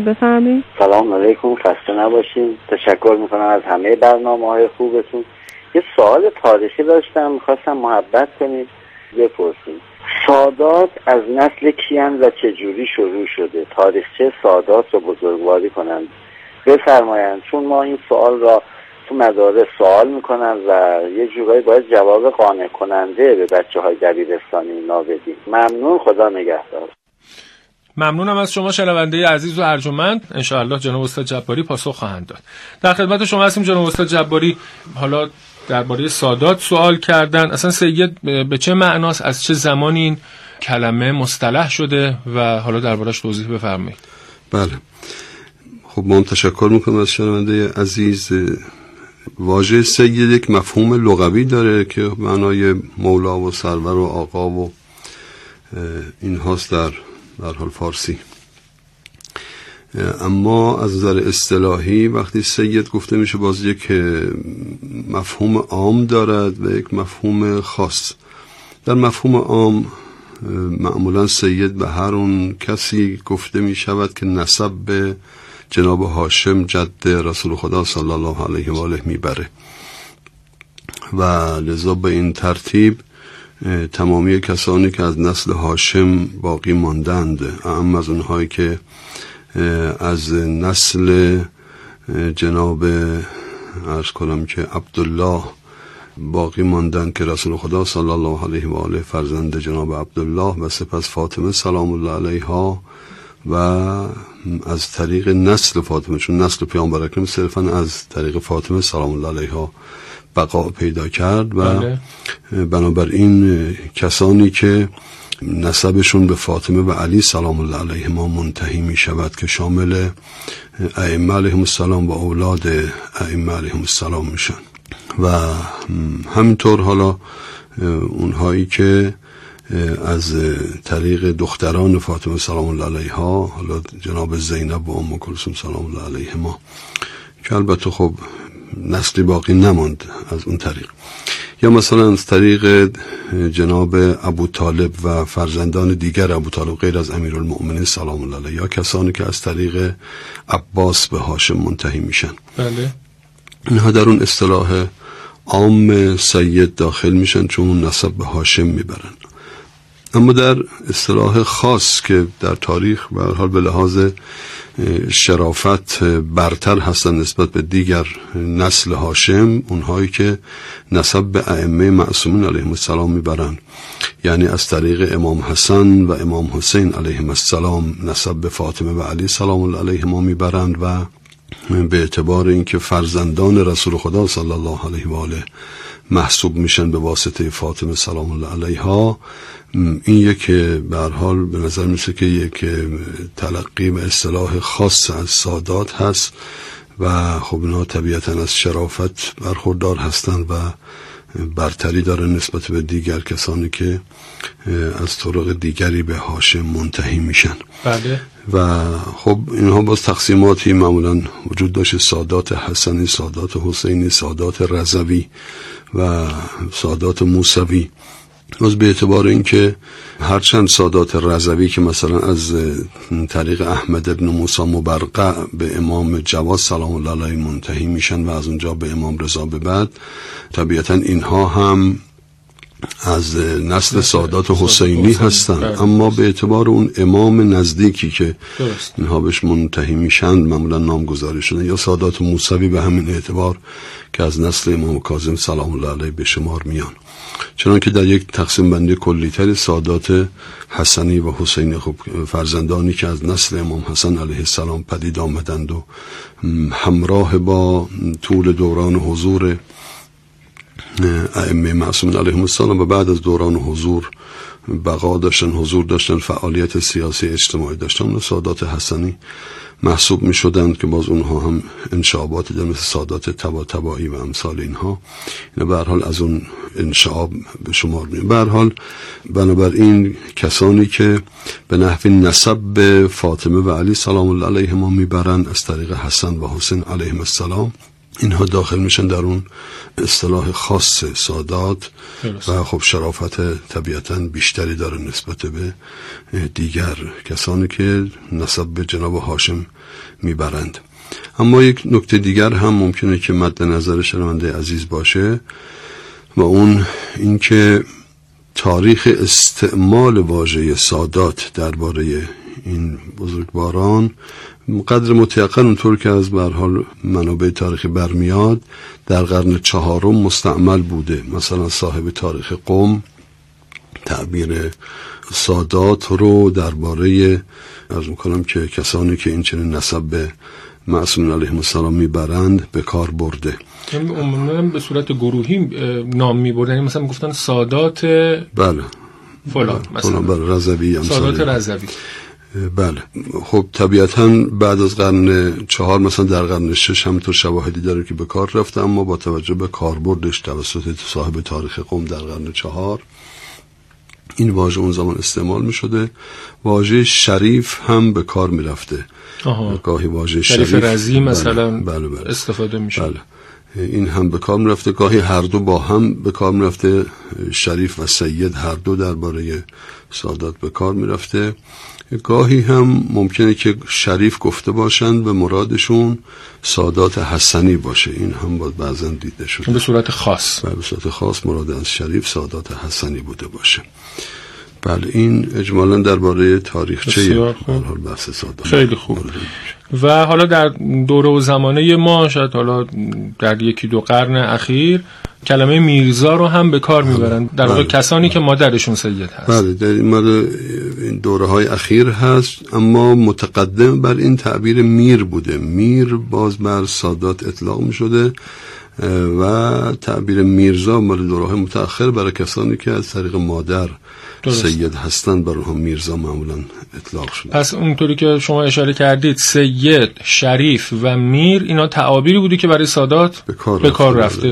بفرمایید. سلام علیکم خسته نباشین. تشکر می‌کنم از همه برنامه های خوبتون. یه سوال تاریخی داشتم می‌خواستم محبت کنید. بپرسید سادات از نسل کیان و چجوری شروع شده؟ تاریخچه سادات رو بزرگواری کنند؟ بفرمایند چون ما این سوال را تو مدارس سوال می‌کنن و یه جورایی باید جواب قانع کننده به بچه های دبیرستانی نابدیم. ممنون خدا نگهدار. ممنونم از شما شنونده عزیز و ارجمند. انشاءالله جناب استاد جباری پاسخ خواهند داد. در خدمت شما هستیم جناب استاد جباری. حالا درباره سادات سوال کردن. اصلا سید به چه معناست؟ از چه زمانی این کلمه مصطلح شده؟ و حالا دربارش توضیح بفرمایید. بله. خب ما هم تشکر می‌کنم از شنونده عزیز. واژه سید یک مفهوم لغوی داره که معنای مولا و سرور و آقا و این هاست در در حال فارسی. اما از نظر اصطلاحی وقتی سید گفته میشه باز یک مفهوم عام دارد و یک مفهوم خاص. در مفهوم عام معمولا سید به هر اون کسی گفته می شود که نسب به جناب هاشم جد رسول خدا صلی الله علیه و آله می‌بره. و لذا به این ترتیب تمامی کسانی که از نسل هاشم باقی ماندند اما از اونهایی که از نسل جناب ارز کنم که عبدالله باقی ماندن که رسول خدا صلی الله علیه و آله فرزند جناب عبدالله و سپس فاطمه سلام الله علیها و از طریق نسل فاطمه چون نسل پیامبر اکرم صرفا از طریق فاطمه سلام الله علیها بقا پیدا کرد و بله. بنابراین کسانی که نسبشون به فاطمه و علی سلام الله علیه ما منتهی می شود که شامل ائمه علیهم السلام و اولاد ائمه علیهم السلام میشن و همینطور حالا اونهایی که از طریق دختران فاطمه سلام الله علیها حالا جناب زینب و ام کلثوم سلام الله علیه ما که البته خب نسلی باقی نماند از اون طریق. یا مثلا از طریق جناب ابو طالب و فرزندان دیگر ابو طالب غیر از امیر المؤمنین سلام الله علیه یا کسانی که از طریق عباس به هاشم منتهی میشن. بله. اینها در اون اصطلاح عام سید داخل میشن چون نسب به هاشم می‌برن. اما در اصطلاح خاص که در تاریخ و حال به لحاظ شرافت برتر هستن نسبت به دیگر نسل هاشم اونهایی که نسب به ائمه معصومین علیهم السلام می‌برند یعنی از طریق امام حسن و امام حسین علیهم السلام نسب به فاطمه و علی سلام الله علیهما می‌برند و به اعتبار اینکه فرزندان رسول خدا صلی الله علیه و آله محسوب میشن به واسطه فاطمه سلام الله علیها. این یک به حال به نظر میسه که یک تلقی و اصطلاح خاص از سادات هست و خب اینا طبیعتا از شرافت برخوردار هستند و برتری داره نسبت به دیگر کسانی که از طرق دیگری به هاشم منتهی میشن. بله. و خب اینها باز تقسیماتی معمولا وجود داشت سادات حسنی سادات حسینی سادات رضوی. و سادات موسوی. باز به اعتبار اینکه هرچند سادات رضوی که مثلا از طریق احمد ابن موسی مبرقع به امام جواد سلام الله علیه منتهی میشن و از اونجا به امام رضا به بعد طبیعتا اینها هم از نسل سادات حسینی هستند. اما به اعتبار اون امام نزدیکی که اینها بهش منتهی میشن معمولا نامگذاری شده یا سادات موسوی به همین اعتبار که از نسل امام کاظم سلام الله علیه به شمار میان. چنان که در یک تقسیم بندی کلیتر سادات حسنی و حسینی خب فرزندانی که از نسل امام حسن علیه السلام پدید آمدند و همراه با طول دوران حضور ائمه معصومین علیهم السلام و بعد از دوران حضور بقا داشتن حضور داشتن فعالیت سیاسی اجتماعی داشتن و سادات حسنی محسوب می شدند که باز اونها هم انشابات در مثل سادات تبا تبایی و امثال اینها. اینا به حال از اون انشاب به شمار می به حال بنابراین کسانی که به نحو نسب به فاطمه و علی سلام الله علیهما می‌برند از طریق حسن و حسین علیهم السلام اینها داخل میشن در اون اصطلاح خاص سادات و خب شرافت طبیعتا بیشتری داره نسبت به دیگر کسانی که نسب به جناب هاشم می‌برند. اما یک نکته دیگر هم ممکنه که مد نظر شنونده عزیز باشه و اون اینکه تاریخ استعمال واژه سادات درباره این بزرگواران قدر متیقن اونطور که از حال منابع تاریخی برمیاد در قرن چهارم مستعمل بوده. مثلا صاحب تاریخ قوم تعبیر سادات رو درباره از می‌کنم که کسانی که این چنین نسب به معصوم علیه السلام می‌برند به کار برده. عموما به صورت گروهی نام میبردن. یعنی مثلا گفتن سادات بله. فلان مثلا. بله. رضوی سادات رضوی. بله. خب طبیعتا بعد از قرن چهار مثلا در قرن شش همینطور شواهدی داره که به کار رفته اما با توجه به کاربردش توسط صاحب تاریخ قوم در قرن چهار این واژه اون زمان استعمال می شده واژه شریف هم به کار می رفته گاهی واژه شریف, شریف. رزی بله، مثلا بله بله. استفاده می شده بله. این هم به کار می رفته. گاهی هر دو با هم به کار می رفته. شریف و سید هر دو درباره سادات به کار می رفته گاهی هم ممکنه که شریف گفته باشند به مرادشون سادات حسنی باشه. این هم باید بعضا دیده شده به صورت خاص. به صورت خاص مراد از شریف سادات حسنی بوده باشه. بله این اجمالا درباره تاریخچه بحث سادات خیلی خوب. و حالا در دوره و زمانه ما شاید حالا در یکی دو قرن اخیر کلمه میرزا رو هم به کار می‌برن. در واقع بله. کسانی که مادرشون سید هست. بله در این دوره های اخیر هست اما متقدم بر این تعبیر میر بوده. میر باز بر سادات اطلاق می شده و تعبیر میرزا مال دوره متأخر برای کسانی که از طریق مادر درست. سید هستن بر اونها میرزا معمولا اطلاق شده. پس اونطوری که شما اشاره کردید سید شریف و میر اینا تعابیری بودی که برای سادات به کار, رفته.